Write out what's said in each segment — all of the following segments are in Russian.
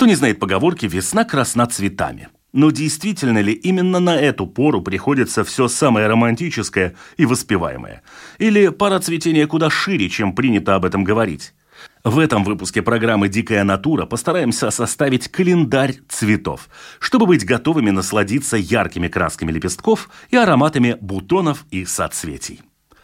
Кто не знает поговорки «весна красна цветами». Но действительно ли именно на эту пору приходится все самое романтическое и воспеваемое? Или пора цветения куда шире, чем принято об этом говорить? В этом выпуске программы «Дикая натура» постараемся составить календарь цветов, чтобы быть готовыми насладиться яркими красками лепестков и ароматами бутонов и соцветий.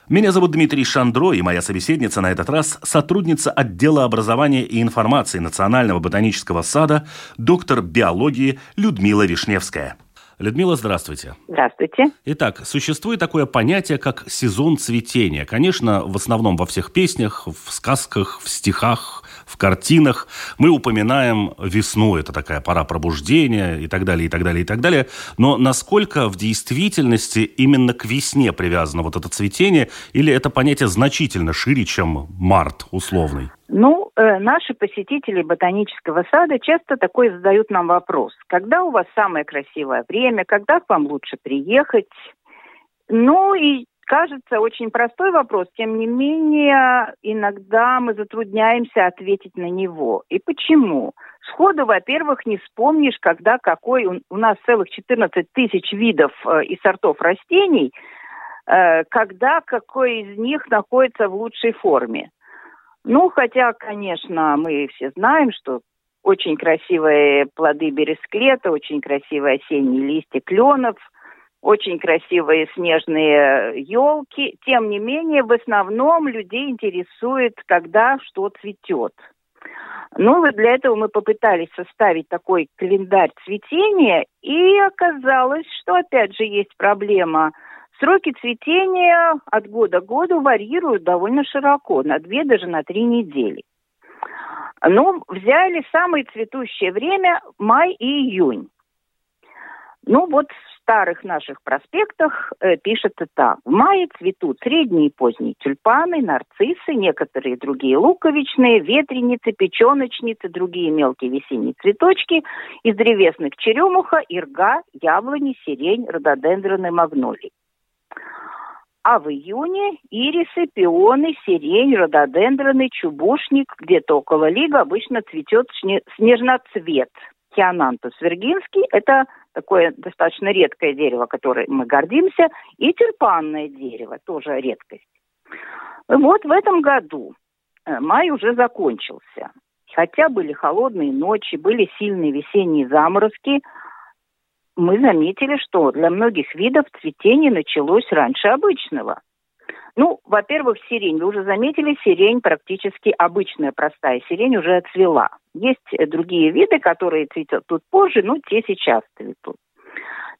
Меня зовут Дмитрий Шандро, и моя собеседница на этот раз – сотрудница отдела образования и информации Национального ботанического сада, доктор биологии Людмила Вишневская. Людмила, здравствуйте. Здравствуйте. Итак, существует такое понятие, как сезон цветения. Конечно, в основном во всех песнях, в сказках, в стихах, в картинах мы упоминаем весну, это такая пора пробуждения и так далее, и так далее, и так далее. Но насколько в действительности именно к весне привязано вот это цветение, или это понятие значительно шире, чем март условный? Ну, э, наши посетители ботанического сада часто такой задают нам вопрос. Когда у вас самое красивое время? Когда к вам лучше приехать? Ну и Кажется, очень простой вопрос, тем не менее, иногда мы затрудняемся ответить на него. И почему? Сходу, во-первых, не вспомнишь, когда какой... У нас целых 14 тысяч видов э, и сортов растений, э, когда какой из них находится в лучшей форме. Ну, хотя, конечно, мы все знаем, что очень красивые плоды бересклета, очень красивые осенние листья кленов – очень красивые снежные елки. Тем не менее, в основном людей интересует, когда что цветет. Ну, вот для этого мы попытались составить такой календарь цветения, и оказалось, что опять же есть проблема. Сроки цветения от года к году варьируют довольно широко, на две, даже на три недели. Ну, взяли самое цветущее время май и июнь. Ну, вот старых наших проспектах э, пишется так. В мае цветут средние и поздние тюльпаны, нарциссы, некоторые другие луковичные, ветреницы, печеночницы, другие мелкие весенние цветочки, из древесных черемуха, ирга, яблони, сирень, рододендроны, магнолии. А в июне ирисы, пионы, сирень, рододендроны, чубушник, где-то около лига обычно цветет снежноцвет. Хианантус виргинский – это такое достаточно редкое дерево, которым мы гордимся, и тюльпанное дерево, тоже редкость. Вот в этом году э, май уже закончился. Хотя были холодные ночи, были сильные весенние заморозки, мы заметили, что для многих видов цветение началось раньше обычного. Ну, во-первых, сирень. Вы уже заметили, сирень практически обычная, простая сирень уже отцвела. Есть э, другие виды, которые цветут тут позже, но те сейчас цветут.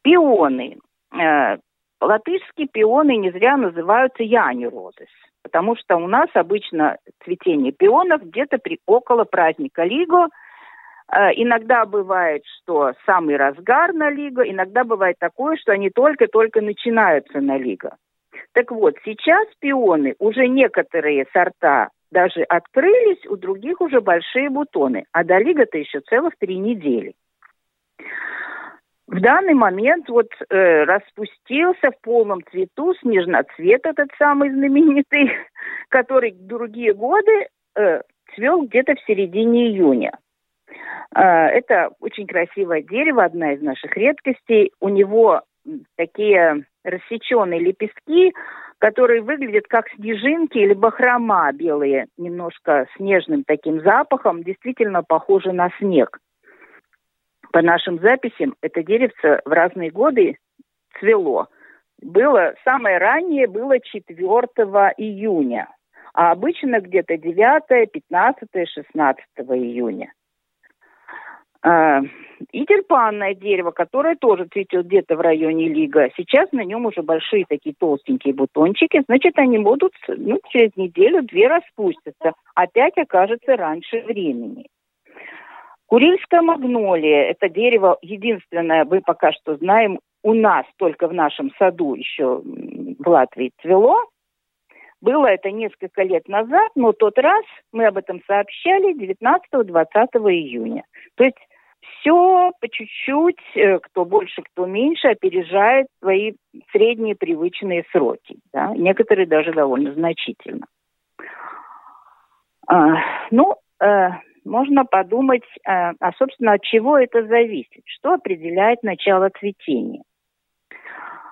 Пионы. Э, латышские пионы не зря называются янирозис, потому что у нас обычно цветение пионов где-то при, около праздника Лиго. Э, иногда бывает, что самый разгар на Лиго, иногда бывает такое, что они только-только начинаются на Лиго. Так вот, сейчас пионы, уже некоторые сорта даже открылись, у других уже большие бутоны, а до лига-то еще целых три недели. В данный момент вот э, распустился в полном цвету снежноцвет этот самый знаменитый, который другие годы э, цвел где-то в середине июня. Э, это очень красивое дерево, одна из наших редкостей. У него такие рассеченные лепестки, которые выглядят как снежинки или бахрома белые, немножко снежным таким запахом, действительно похожи на снег. По нашим записям, это деревце в разные годы цвело. Было, самое раннее было 4 июня, а обычно где-то 9, 15, 16 июня. А, и тюльпанное дерево, которое тоже цветет где-то в районе Лига. Сейчас на нем уже большие такие толстенькие бутончики. Значит, они будут ну, через неделю-две распустятся. Опять окажется раньше времени. Курильская магнолия – это дерево единственное, мы пока что знаем, у нас только в нашем саду еще в Латвии цвело. Было это несколько лет назад, но тот раз мы об этом сообщали 19-20 июня. То есть все по чуть-чуть, э, кто больше, кто меньше, опережает свои средние привычные сроки. Да? Некоторые даже довольно значительно. А, ну, э, можно подумать, э, а, собственно, от чего это зависит? Что определяет начало цветения?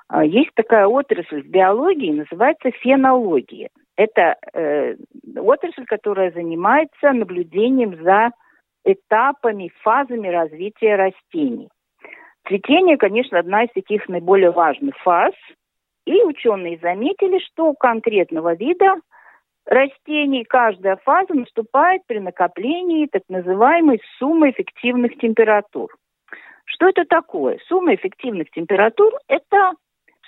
А, есть такая отрасль в биологии, называется фенология. Это э, отрасль, которая занимается наблюдением за этапами, фазами развития растений. Цветение, конечно, одна из таких наиболее важных фаз. И ученые заметили, что у конкретного вида растений каждая фаза наступает при накоплении так называемой суммы эффективных температур. Что это такое? Сумма эффективных температур – это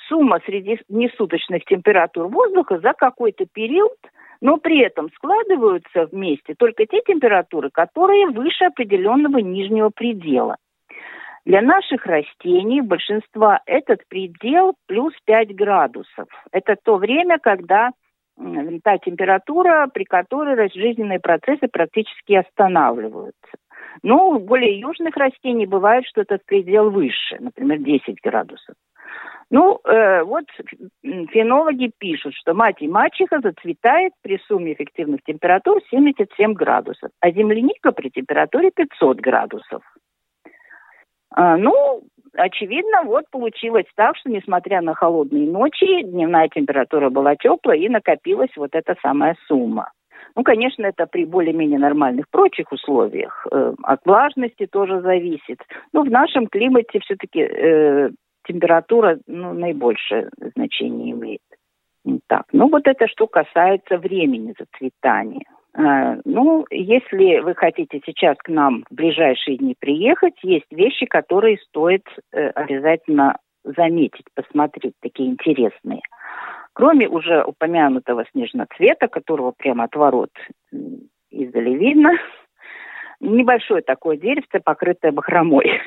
сумма среднесуточных температур воздуха за какой-то период – но при этом складываются вместе только те температуры, которые выше определенного нижнего предела. Для наших растений большинства этот предел плюс 5 градусов. Это то время, когда та температура, при которой жизненные процессы практически останавливаются. Но у более южных растений бывает, что этот предел выше, например, 10 градусов. Ну, э, вот фенологи пишут, что мать и мачеха зацветает при сумме эффективных температур 77 градусов, а земляника при температуре 500 градусов. А, ну, очевидно, вот получилось так, что несмотря на холодные ночи, дневная температура была теплая и накопилась вот эта самая сумма. Ну, конечно, это при более-менее нормальных прочих условиях. Э, от влажности тоже зависит. Но в нашем климате все-таки э, температура ну, наибольшее значение имеет. Так, ну вот это что касается времени зацветания. А, ну, если вы хотите сейчас к нам в ближайшие дни приехать, есть вещи, которые стоит э, обязательно заметить, посмотреть, такие интересные. Кроме уже упомянутого снежноцвета, которого прямо от ворот издали видно, небольшое такое деревце, покрытое бахромой.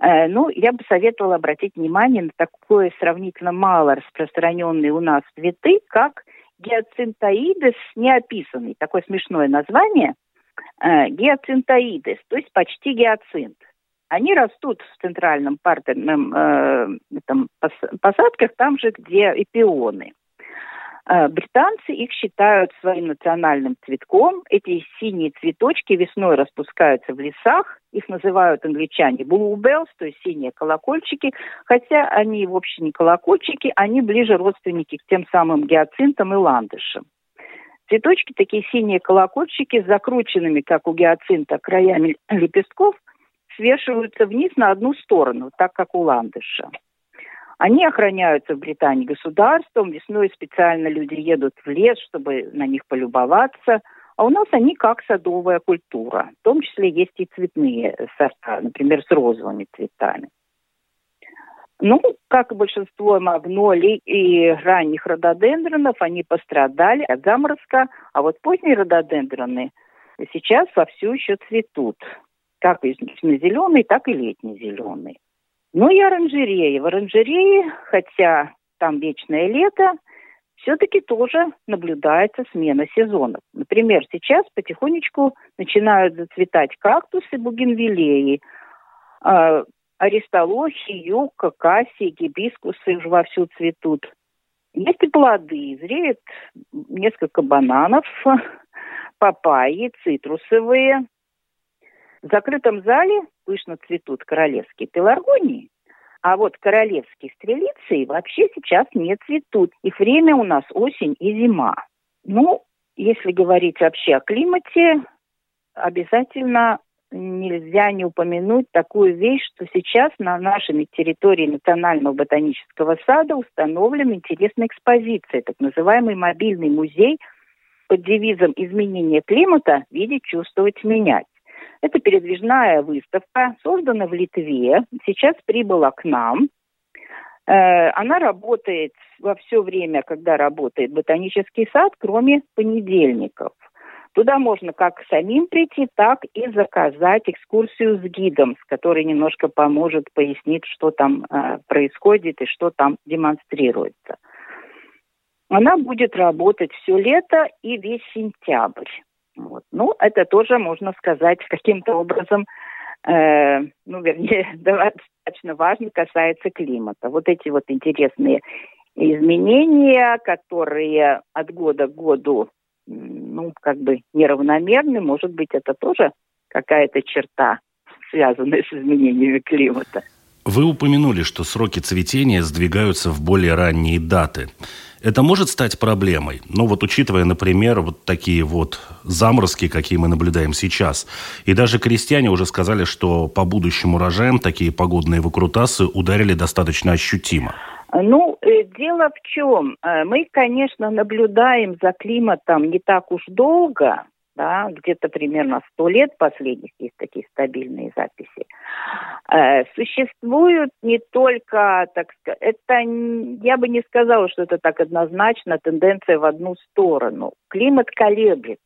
Э, ну, я бы советовала обратить внимание на такое сравнительно мало распространенные у нас цветы, как гиацинтоидес неописанный. Такое смешное название. Э, гиацинтоидес, то есть почти гиацинт. Они растут в центральном партерном э, посадках, там же, где эпионы. Британцы их считают своим национальным цветком. Эти синие цветочки весной распускаются в лесах. Их называют англичане bluebells, то есть синие колокольчики. Хотя они вовсе не колокольчики, они ближе родственники к тем самым гиацинтам и ландышам. Цветочки, такие синие колокольчики с закрученными, как у гиацинта, краями лепестков, свешиваются вниз на одну сторону, так как у ландыша. Они охраняются в Британии государством. Весной специально люди едут в лес, чтобы на них полюбоваться. А у нас они как садовая культура. В том числе есть и цветные сорта, например, с розовыми цветами. Ну, как и большинство магнолий и ранних рододендронов, они пострадали от заморозка, а вот поздние рододендроны сейчас вовсю еще цветут. Как зеленый, так и летний зеленый. Ну и оранжереи. В оранжерее, хотя там вечное лето, все-таки тоже наблюдается смена сезонов. Например, сейчас потихонечку начинают зацветать кактусы, бугенвиллеи, э, аристолохи, юка, кассии, гибискусы уже вовсю цветут. Есть и плоды. Зреет несколько бананов, папайи, цитрусовые, в закрытом зале пышно цветут королевские пеларгонии, а вот королевские стрелицы вообще сейчас не цветут. Их время у нас осень и зима. Ну, если говорить вообще о климате, обязательно нельзя не упомянуть такую вещь, что сейчас на нашей территории Национального ботанического сада установлена интересная экспозиция, так называемый мобильный музей под девизом «Изменение климата. Видеть, чувствовать, менять». Это передвижная выставка, создана в Литве, сейчас прибыла к нам. Э, она работает во все время, когда работает ботанический сад, кроме понедельников. Туда можно как самим прийти, так и заказать экскурсию с гидом, с которой немножко поможет пояснить, что там э, происходит и что там демонстрируется. Она будет работать все лето и весь сентябрь. Вот. Ну, это тоже, можно сказать, каким-то образом, э, ну, вернее, достаточно важно, касается климата. Вот эти вот интересные изменения, которые от года к году, ну, как бы неравномерны, может быть, это тоже какая-то черта, связанная с изменениями климата. Вы упомянули, что сроки цветения сдвигаются в более ранние даты. Это может стать проблемой. Но вот учитывая, например, вот такие вот заморозки, какие мы наблюдаем сейчас. И даже крестьяне уже сказали, что по будущим урожаям такие погодные выкрутасы ударили достаточно ощутимо. Ну, э, дело в чем? Э, мы, конечно, наблюдаем за климатом не так уж долго, да, где-то примерно сто лет последних есть такие стабильные записи. Э, существуют не только, так сказать, это, я бы не сказала, что это так однозначно, тенденция в одну сторону. Климат колеблется.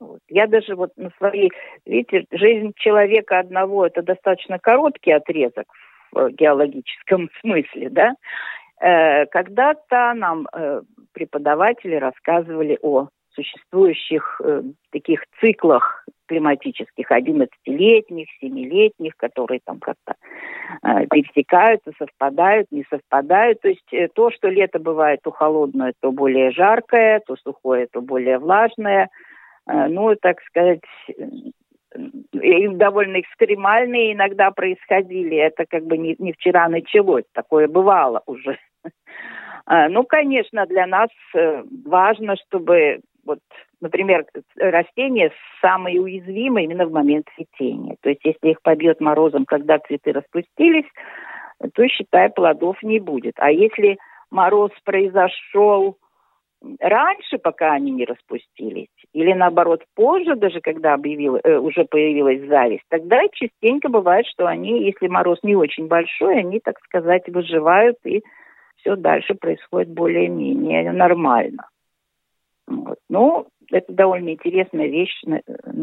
Вот. Я даже вот на своей, видите, жизнь человека одного, это достаточно короткий отрезок в геологическом смысле, да. Э, когда-то нам э, преподаватели рассказывали о существующих э, таких циклах климатических, 11-летних, 7-летних, которые там как-то э, пересекаются, совпадают, не совпадают. То есть э, то, что лето бывает то холодное, то более жаркое, то сухое, то более влажное. Э, ну, так сказать, и довольно экстремальные иногда происходили. Это как бы не, не вчера началось, такое бывало уже. Э, ну, конечно, для нас э, важно, чтобы вот, например, растения самые уязвимые именно в момент цветения. То есть если их побьет морозом, когда цветы распустились, то, считай, плодов не будет. А если мороз произошел раньше, пока они не распустились, или наоборот позже, даже когда объявил, э, уже появилась зависть, тогда частенько бывает, что они, если мороз не очень большой, они, так сказать, выживают и все дальше происходит более-менее нормально. Вот. Ну, это довольно интересная вещь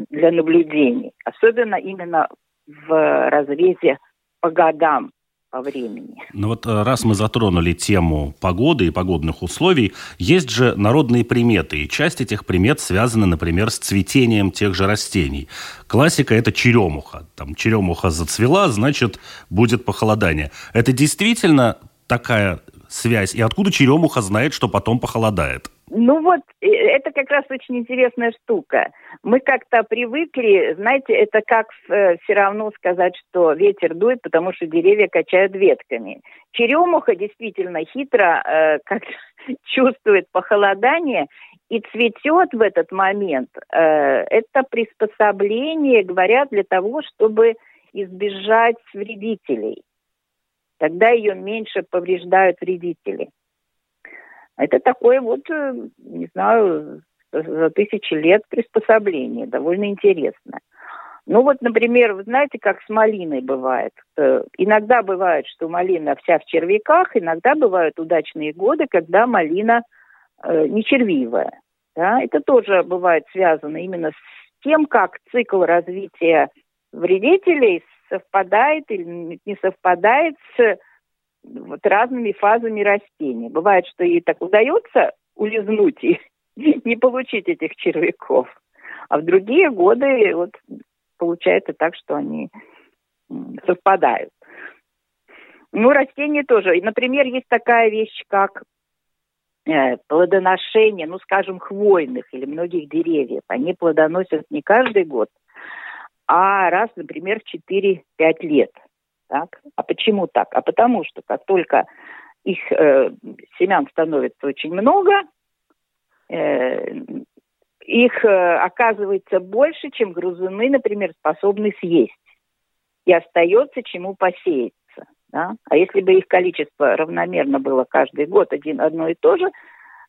для наблюдений, особенно именно в разрезе по годам, по времени. Ну вот э, раз мы затронули тему погоды и погодных условий, есть же народные приметы, и часть этих примет связана, например, с цветением тех же растений. Классика – это черемуха. Там черемуха зацвела, значит, будет похолодание. Это действительно такая связь? И откуда черемуха знает, что потом похолодает? Ну вот, это как раз очень интересная штука. Мы как-то привыкли, знаете, это как э, все равно сказать, что ветер дует, потому что деревья качают ветками. Черемуха действительно хитро э, как чувствует похолодание и цветет в этот момент. Э, это приспособление, говорят, для того, чтобы избежать вредителей. Тогда ее меньше повреждают вредители. Это такое вот, э, не знаю, за тысячи лет приспособление, довольно интересное. Ну вот, например, вы знаете, как с малиной бывает. Э, иногда бывает, что малина вся в червяках, иногда бывают удачные годы, когда малина э, не червивая. Да? Это тоже бывает связано именно с тем, как цикл развития вредителей совпадает или не совпадает с вот разными фазами растения. Бывает, что ей так удается улизнуть и не получить этих червяков. А в другие годы вот получается так, что они совпадают. Ну, растения тоже. Например, есть такая вещь, как э, плодоношение, ну, скажем, хвойных или многих деревьев. Они плодоносят не каждый год, а раз, например, в 4-5 лет – так? А почему так? А потому что как только их э, семян становится очень много, э, их э, оказывается больше, чем грузуны, например, способны съесть. И остается чему посеяться. Да? А если бы их количество равномерно было каждый год один, одно и то же,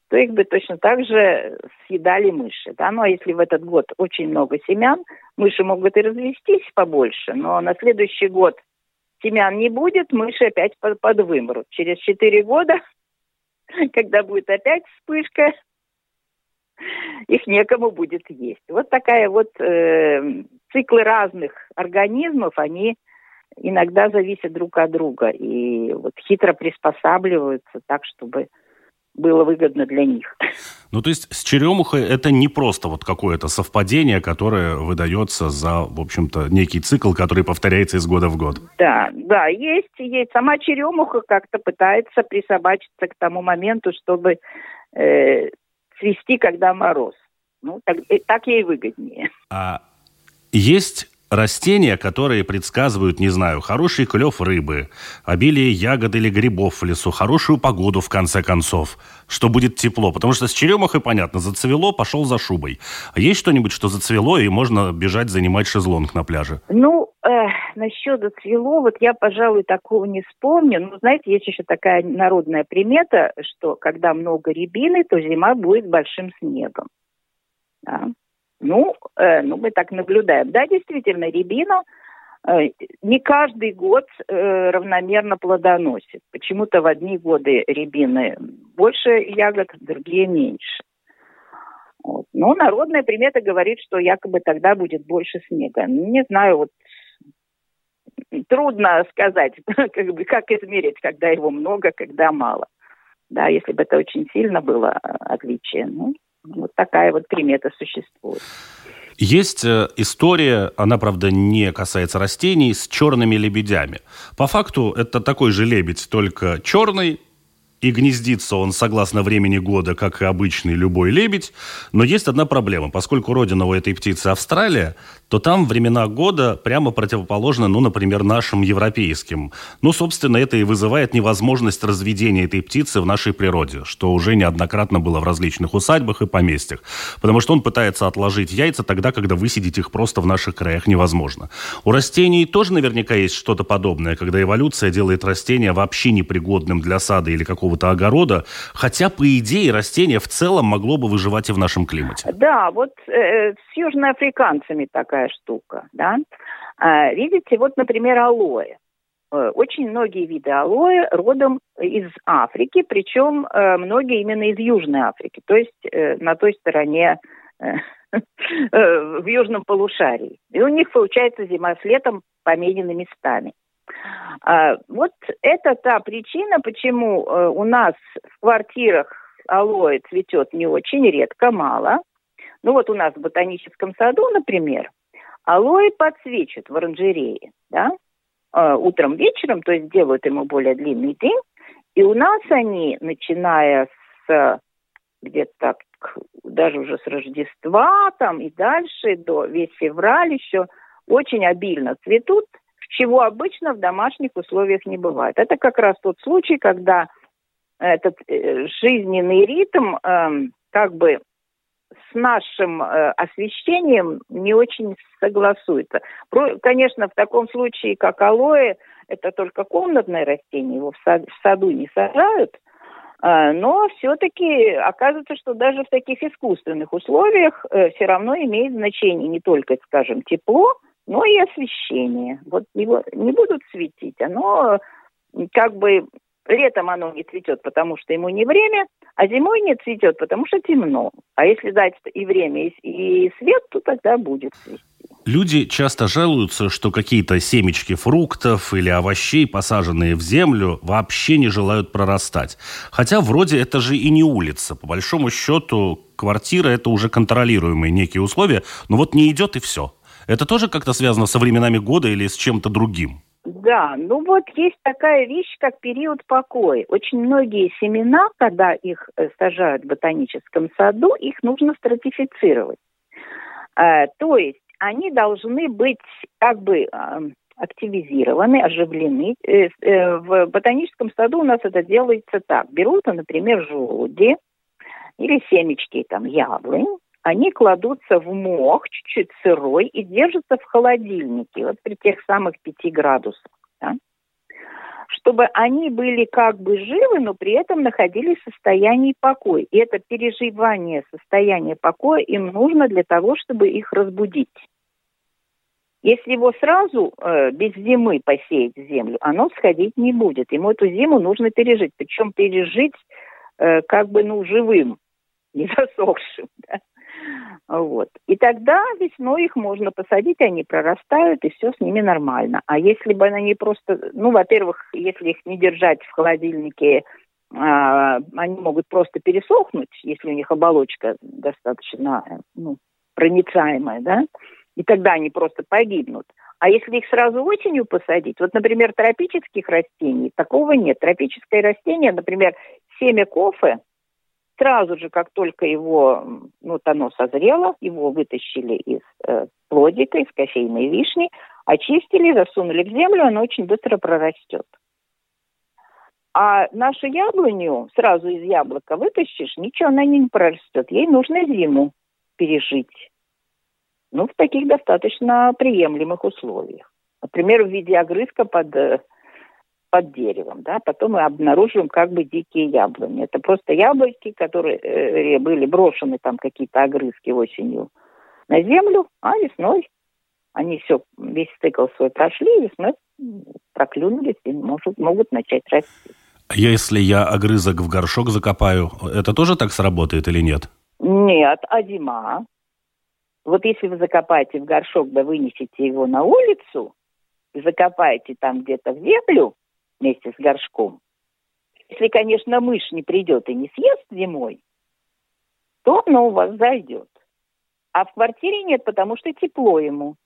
то их бы точно так же съедали мыши. Да? Ну а если в этот год очень много семян, мыши могут и развестись побольше, но на следующий год семян не будет, мыши опять подвымрут. Через четыре года, когда будет опять вспышка, их некому будет есть. Вот такая вот э, циклы разных организмов, они иногда зависят друг от друга и вот хитро приспосабливаются так, чтобы было выгодно для них. Ну, то есть с черемухой это не просто вот какое-то совпадение, которое выдается за, в общем-то, некий цикл, который повторяется из года в год. Да, да, есть, есть. Сама черемуха как-то пытается присобачиться к тому моменту, чтобы э, цвести, когда мороз. Ну, так, э, так ей выгоднее. А есть растения, которые предсказывают, не знаю, хороший клев рыбы, обилие ягод или грибов в лесу, хорошую погоду в конце концов, что будет тепло. Потому что с черемухой, понятно, зацвело, пошел за шубой. А есть что-нибудь, что зацвело, и можно бежать занимать шезлонг на пляже? Ну, э, насчет зацвело, вот я, пожалуй, такого не вспомню. Но, знаете, есть еще такая народная примета, что когда много рябины, то зима будет большим снегом. Да? Ну, э, ну, мы так наблюдаем. Да, действительно, рябина э, не каждый год э, равномерно плодоносит. Почему-то в одни годы рябины больше ягод, в другие меньше. Вот. Но народная примета говорит, что якобы тогда будет больше снега. Не знаю, вот трудно сказать, как, бы, как измерить, когда его много, когда мало. Да, если бы это очень сильно было э, отличие. Ну, вот такая вот примета существует. Есть э, история, она, правда, не касается растений, с черными лебедями. По факту это такой же лебедь, только черный, и гнездится он, согласно времени года, как и обычный любой лебедь. Но есть одна проблема. Поскольку родина у этой птицы Австралия, то там времена года прямо противоположны, ну, например, нашим европейским. Ну, собственно, это и вызывает невозможность разведения этой птицы в нашей природе, что уже неоднократно было в различных усадьбах и поместьях. Потому что он пытается отложить яйца тогда, когда высидеть их просто в наших краях невозможно. У растений тоже наверняка есть что-то подобное, когда эволюция делает растения вообще непригодным для сада или какого-то огорода, хотя, по идее, растение в целом могло бы выживать и в нашем климате. Да, вот э, с южноафриканцами такая такая штука, да. А, видите, вот, например, алоэ. Э, очень многие виды алоэ родом из Африки, причем э, многие именно из Южной Африки, то есть э, на той стороне в южном полушарии. И у них получается зима с летом поменены местами. А, вот это та причина, почему у нас в квартирах алоэ цветет не очень редко, мало. Ну вот у нас в ботаническом саду, например, Алоэ подсвечат в оранжерее, да, э, утром, вечером, то есть делают ему более длинный день. И у нас они, начиная с где-то так, даже уже с Рождества там и дальше, до весь февраль еще, очень обильно цветут, чего обычно в домашних условиях не бывает. Это как раз тот случай, когда этот э, жизненный ритм э, как бы с нашим э, освещением не очень согласуется. Про, конечно, в таком случае, как алоэ, это только комнатное растение, его в, сад, в саду не сажают, э, но все-таки оказывается, что даже в таких искусственных условиях э, все равно имеет значение не только, скажем, тепло, но и освещение. Вот его не будут светить, оно как бы летом оно не цветет, потому что ему не время, а зимой не цветет, потому что темно. А если дать и время, и свет, то тогда будет цвести. Люди часто жалуются, что какие-то семечки фруктов или овощей, посаженные в землю, вообще не желают прорастать. Хотя вроде это же и не улица. По большому счету, квартира – это уже контролируемые некие условия, но вот не идет и все. Это тоже как-то связано со временами года или с чем-то другим? Да, ну вот есть такая вещь, как период покоя. Очень многие семена, когда их э, сажают в ботаническом саду, их нужно стратифицировать. Э, то есть они должны быть как бы э, активизированы, оживлены. В ботаническом саду у нас это делается так. Берутся, например, желуди или семечки там яблонь, они кладутся в мох, чуть-чуть сырой, и держатся в холодильнике, вот при тех самых 5 градусах. Да? чтобы они были как бы живы, но при этом находились в состоянии покоя. И это переживание состояния покоя им нужно для того, чтобы их разбудить. Если его сразу э, без зимы посеять в землю, оно сходить не будет. Ему эту зиму нужно пережить. Причем пережить э, как бы ну живым не засохшим. Да? Вот. И тогда весной их можно посадить, они прорастают, и все с ними нормально. А если бы они просто, ну, во-первых, если их не держать в холодильнике, а, они могут просто пересохнуть, если у них оболочка достаточно ну, проницаемая, да, и тогда они просто погибнут. А если их сразу осенью посадить, вот, например, тропических растений, такого нет. Тропическое растение, например, семя кофе, сразу же, как только его, ну, оно созрело, его вытащили из э, плодика, из кофейной вишни, очистили, засунули в землю, оно очень быстро прорастет. А нашу яблоню сразу из яблока вытащишь, ничего она не прорастет. Ей нужно зиму пережить. Ну, в таких достаточно приемлемых условиях. Например, в виде огрызка под э, под деревом, да, потом мы обнаруживаем как бы дикие яблони. Это просто яблоки, которые э, были брошены там какие-то огрызки осенью на землю, а весной они все, весь цикл свой прошли, весной проклюнулись и может, могут начать расти. Если я огрызок в горшок закопаю, это тоже так сработает или нет? Нет, а зима? Вот если вы закопаете в горшок, да вынесете его на улицу, закопаете там где-то в землю, вместе с горшком. Если, конечно, мышь не придет и не съест зимой, то оно у вас зайдет. А в квартире нет, потому что тепло ему.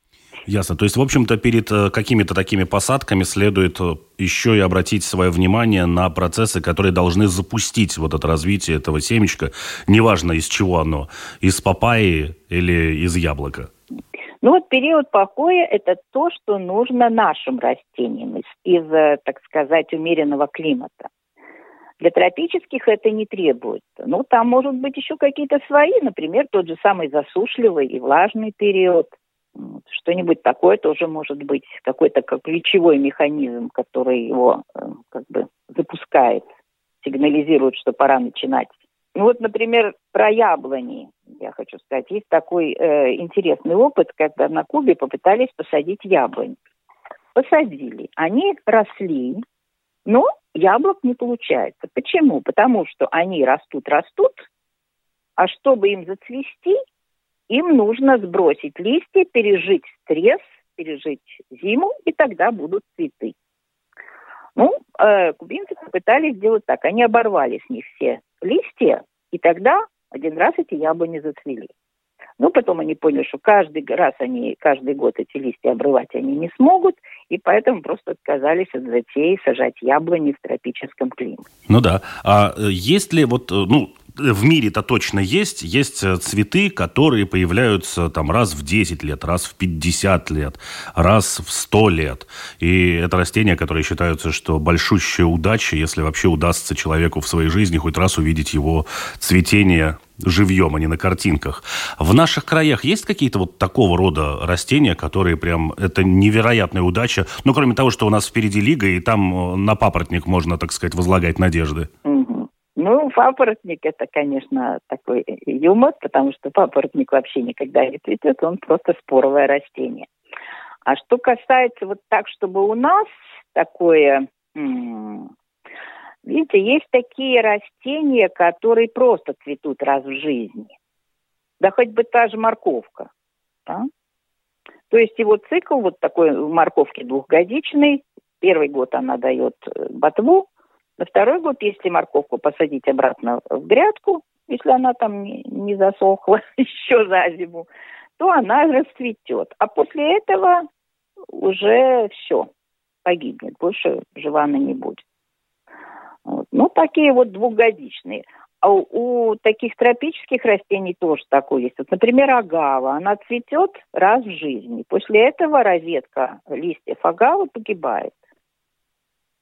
Ясно. То есть, в общем-то, перед э, какими-то такими посадками следует э, еще и обратить свое внимание на процессы, которые должны запустить вот это развитие этого семечка, неважно из чего оно, из папайи или из яблока. Ну вот период покоя – это то, что нужно нашим растениям из, из, э, так сказать, умеренного климата. Для тропических это не требуется. Ну, там, может быть, еще какие-то свои, например, тот же самый засушливый и влажный период. Что-нибудь такое тоже может быть, какой-то как ключевой механизм, который его э, как бы запускает, сигнализирует, что пора начинать ну вот, например, про яблони я хочу сказать. Есть такой э, интересный опыт, когда на Кубе попытались посадить яблонь. Посадили. Они росли, но яблок не получается. Почему? Потому что они растут-растут, а чтобы им зацвести, им нужно сбросить листья, пережить стресс, пережить зиму, и тогда будут цветы. Ну, э, кубинцы попытались сделать так. Они оборвали с них все листья, и тогда один раз эти яблони зацвели. Ну, потом они поняли, что каждый раз они, каждый год эти листья обрывать они не смогут, и поэтому просто отказались от затеи сажать яблони в тропическом климате. Ну да. А э, есть ли вот, э, ну, в мире-то точно есть. Есть э, цветы, которые появляются там раз в 10 лет, раз в 50 лет, раз в 100 лет. И это растения, которые считаются, что большущая удача, если вообще удастся человеку в своей жизни хоть раз увидеть его цветение живьем, а не на картинках. В наших краях есть какие-то вот такого рода растения, которые прям, это невероятная удача, ну, кроме того, что у нас впереди лига, и там э, на папоротник можно, так сказать, возлагать надежды. Ну, папоротник это, конечно, такой юмор, потому что папоротник вообще никогда не цветет, он просто споровое растение. А что касается вот так, чтобы у нас такое, видите, есть такие растения, которые просто цветут раз в жизни. Да хоть бы та же морковка. Да? То есть его цикл вот такой морковки двухгодичный. Первый год она дает э, ботву, на второй год, если морковку посадить обратно в грядку, если она там не, засохла еще за зиму, то она расцветет. А после этого уже все, погибнет, больше жива она не будет. Вот. Ну, такие вот двухгодичные. А у, у таких тропических растений тоже такое есть. Вот, например, агава. Она цветет раз в жизни. После этого розетка листьев агавы погибает.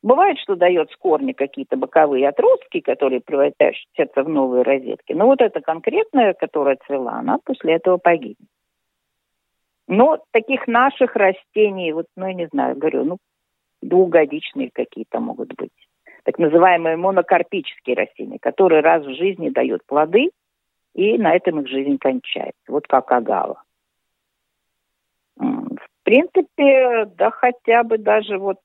Бывает, что дает с корня какие-то боковые отростки, которые превращаются в новые розетки. Но вот эта конкретная, которая цвела, она после этого погибнет. Но таких наших растений, вот, ну, я не знаю, говорю, ну, двухгодичные какие-то могут быть. Так называемые монокарпические растения, которые раз в жизни дают плоды, и на этом их жизнь кончается. Вот как агава. В принципе, да хотя бы даже вот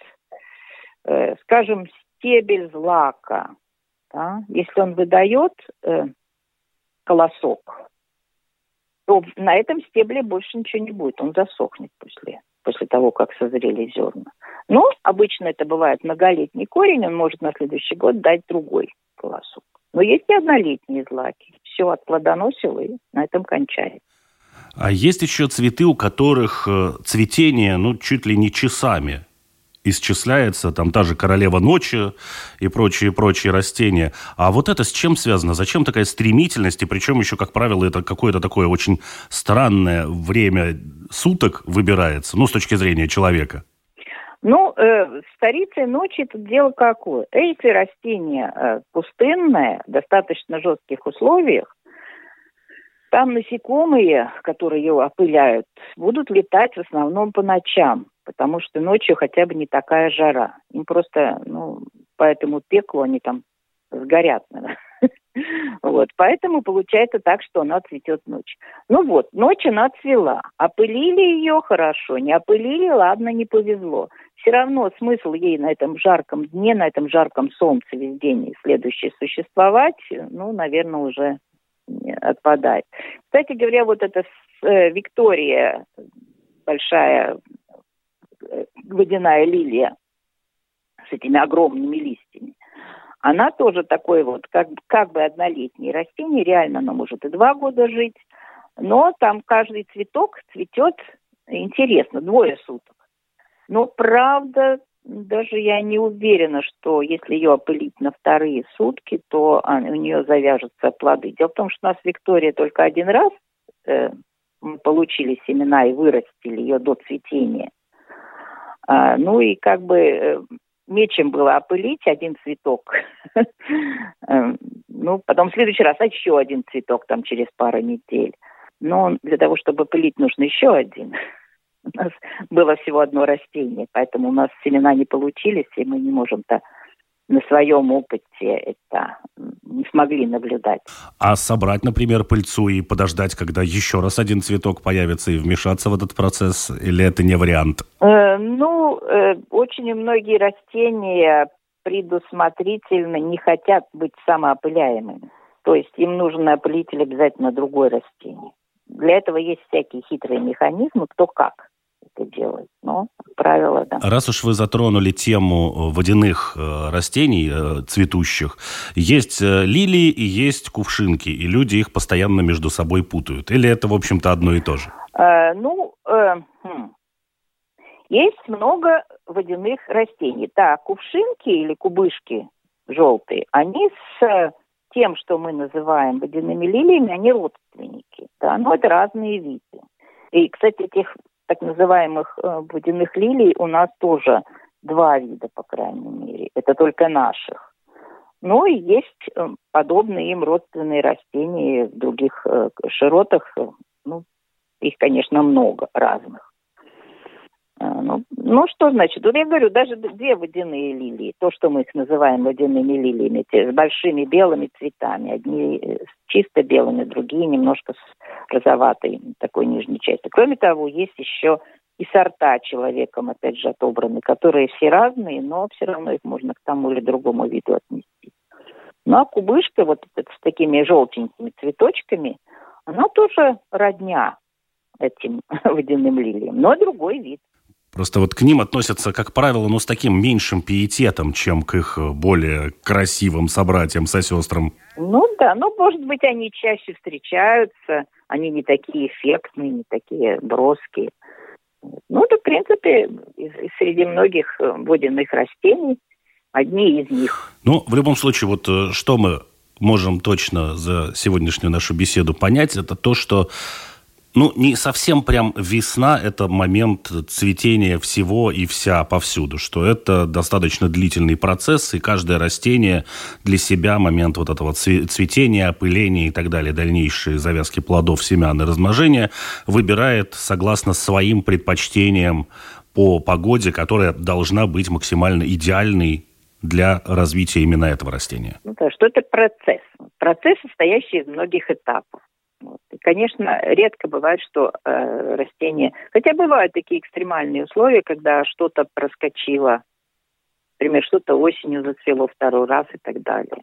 э, скажем, стебель злака, да, если он выдает э, колосок, то на этом стебле больше ничего не будет, он засохнет после, после того, как созрели зерна. Но обычно это бывает многолетний корень, он может на следующий год дать другой колосок. Но есть и однолетние злаки. Все отплодоносило и на этом кончается. А есть еще цветы, у которых э, цветение, ну, чуть ли не часами исчисляется, там та же королева ночи и прочие-прочие растения. А вот это с чем связано? Зачем такая стремительность? И причем еще, как правило, это какое-то такое очень странное время суток выбирается, ну, с точки зрения человека. Ну, э, старицей ночи это дело какое? Эти растения э, пустынные, в достаточно жестких условиях, там насекомые, которые ее опыляют, будут летать в основном по ночам, потому что ночью хотя бы не такая жара. Им просто, ну, по этому пеклу они там сгорят, наверное. Вот, поэтому получается так, что она цветет ночью. Ну вот, ночь она цвела. Опылили ее хорошо, не опылили, ладно, не повезло. Все равно смысл ей на этом жарком дне, на этом жарком солнце весь день следующий существовать, ну, наверное, уже отпадает. Кстати говоря, вот эта э, Виктория, большая водяная лилия с этими огромными листьями, она тоже такое вот, как, как бы однолетнее растение, реально оно может и два года жить, но там каждый цветок цветет интересно, двое суток. Но правда, даже я не уверена, что если ее опылить на вторые сутки, то у нее завяжутся плоды. Дело в том, что у нас Виктория только один раз э, мы получили семена и вырастили ее до цветения. А, ну и как бы э, нечем было опылить один цветок. Э, ну, потом в следующий раз еще один цветок там через пару недель. Но для того, чтобы пылить, нужно еще один. У нас было всего одно растение, поэтому у нас семена не получились, и мы не можем-то на своем опыте это не смогли наблюдать. А собрать, например, пыльцу и подождать, когда еще раз один цветок появится и вмешаться в этот процесс, или это не вариант? Э, ну, э, очень многие растения предусмотрительно не хотят быть самоопыляемыми. То есть им нужен опылитель обязательно другое растение. Для этого есть всякие хитрые механизмы, кто как это делать. Но правило, да. Раз уж вы затронули тему э, водяных э, растений, э, цветущих, есть лилии и есть кувшинки, и люди их постоянно между собой путают. Или это, в общем-то, одно и то же? Э, ну, э, хм. есть много водяных растений. Так, кувшинки или кубышки желтые, они с тем, что мы называем водяными лилиями, они родственники. Да, но это разные виды. И, кстати, этих так называемых э, водяных лилий у нас тоже два вида, по крайней мере. Это только наших. Ну и есть э, подобные им родственные растения в других э, широтах. Ну, их, конечно, много разных. Ну, ну, что значит? Вот я говорю, даже две водяные лилии, то, что мы их называем водяными лилиями, те с большими белыми цветами, одни с чисто белыми, другие немножко с розоватой такой нижней частью. Кроме того, есть еще и сорта человеком, опять же, отобраны, которые все разные, но все равно их можно к тому или другому виду отнести. Ну, а кубышка вот с такими желтенькими цветочками, она тоже родня этим водяным лилиям, но другой вид. Просто вот к ним относятся, как правило, ну, с таким меньшим пиететом, чем к их более красивым собратьям, сестрам. Ну да, ну, может быть, они чаще встречаются, они не такие эффектные, не такие броские. Ну, это, в принципе, среди многих э, водяных растений одни из них. Ну, в любом случае, вот э, что мы можем точно за сегодняшнюю нашу беседу понять, это то, что ну, не совсем прям весна – это момент цветения всего и вся повсюду, что это достаточно длительный процесс, и каждое растение для себя момент вот этого цветения, опыления и так далее, дальнейшие завязки плодов, семян и размножения выбирает согласно своим предпочтениям по погоде, которая должна быть максимально идеальной для развития именно этого растения? Ну, да, что это процесс. Процесс, состоящий из многих этапов. Вот. И, конечно, редко бывает, что э, растение... Хотя бывают такие экстремальные условия, когда что-то проскочило, например, что-то осенью зацвело второй раз и так далее.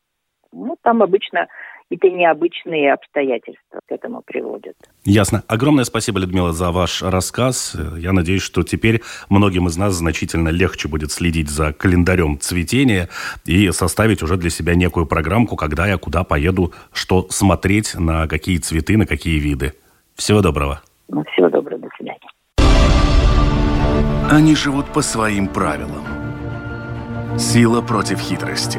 Ну, там обычно какие-то необычные обстоятельства к этому приводят. Ясно. Огромное спасибо, Людмила, за ваш рассказ. Я надеюсь, что теперь многим из нас значительно легче будет следить за календарем цветения и составить уже для себя некую программку, когда я куда поеду, что смотреть, на какие цветы, на какие виды. Всего доброго. Ну, всего доброго. До свидания. Они живут по своим правилам. Сила против хитрости.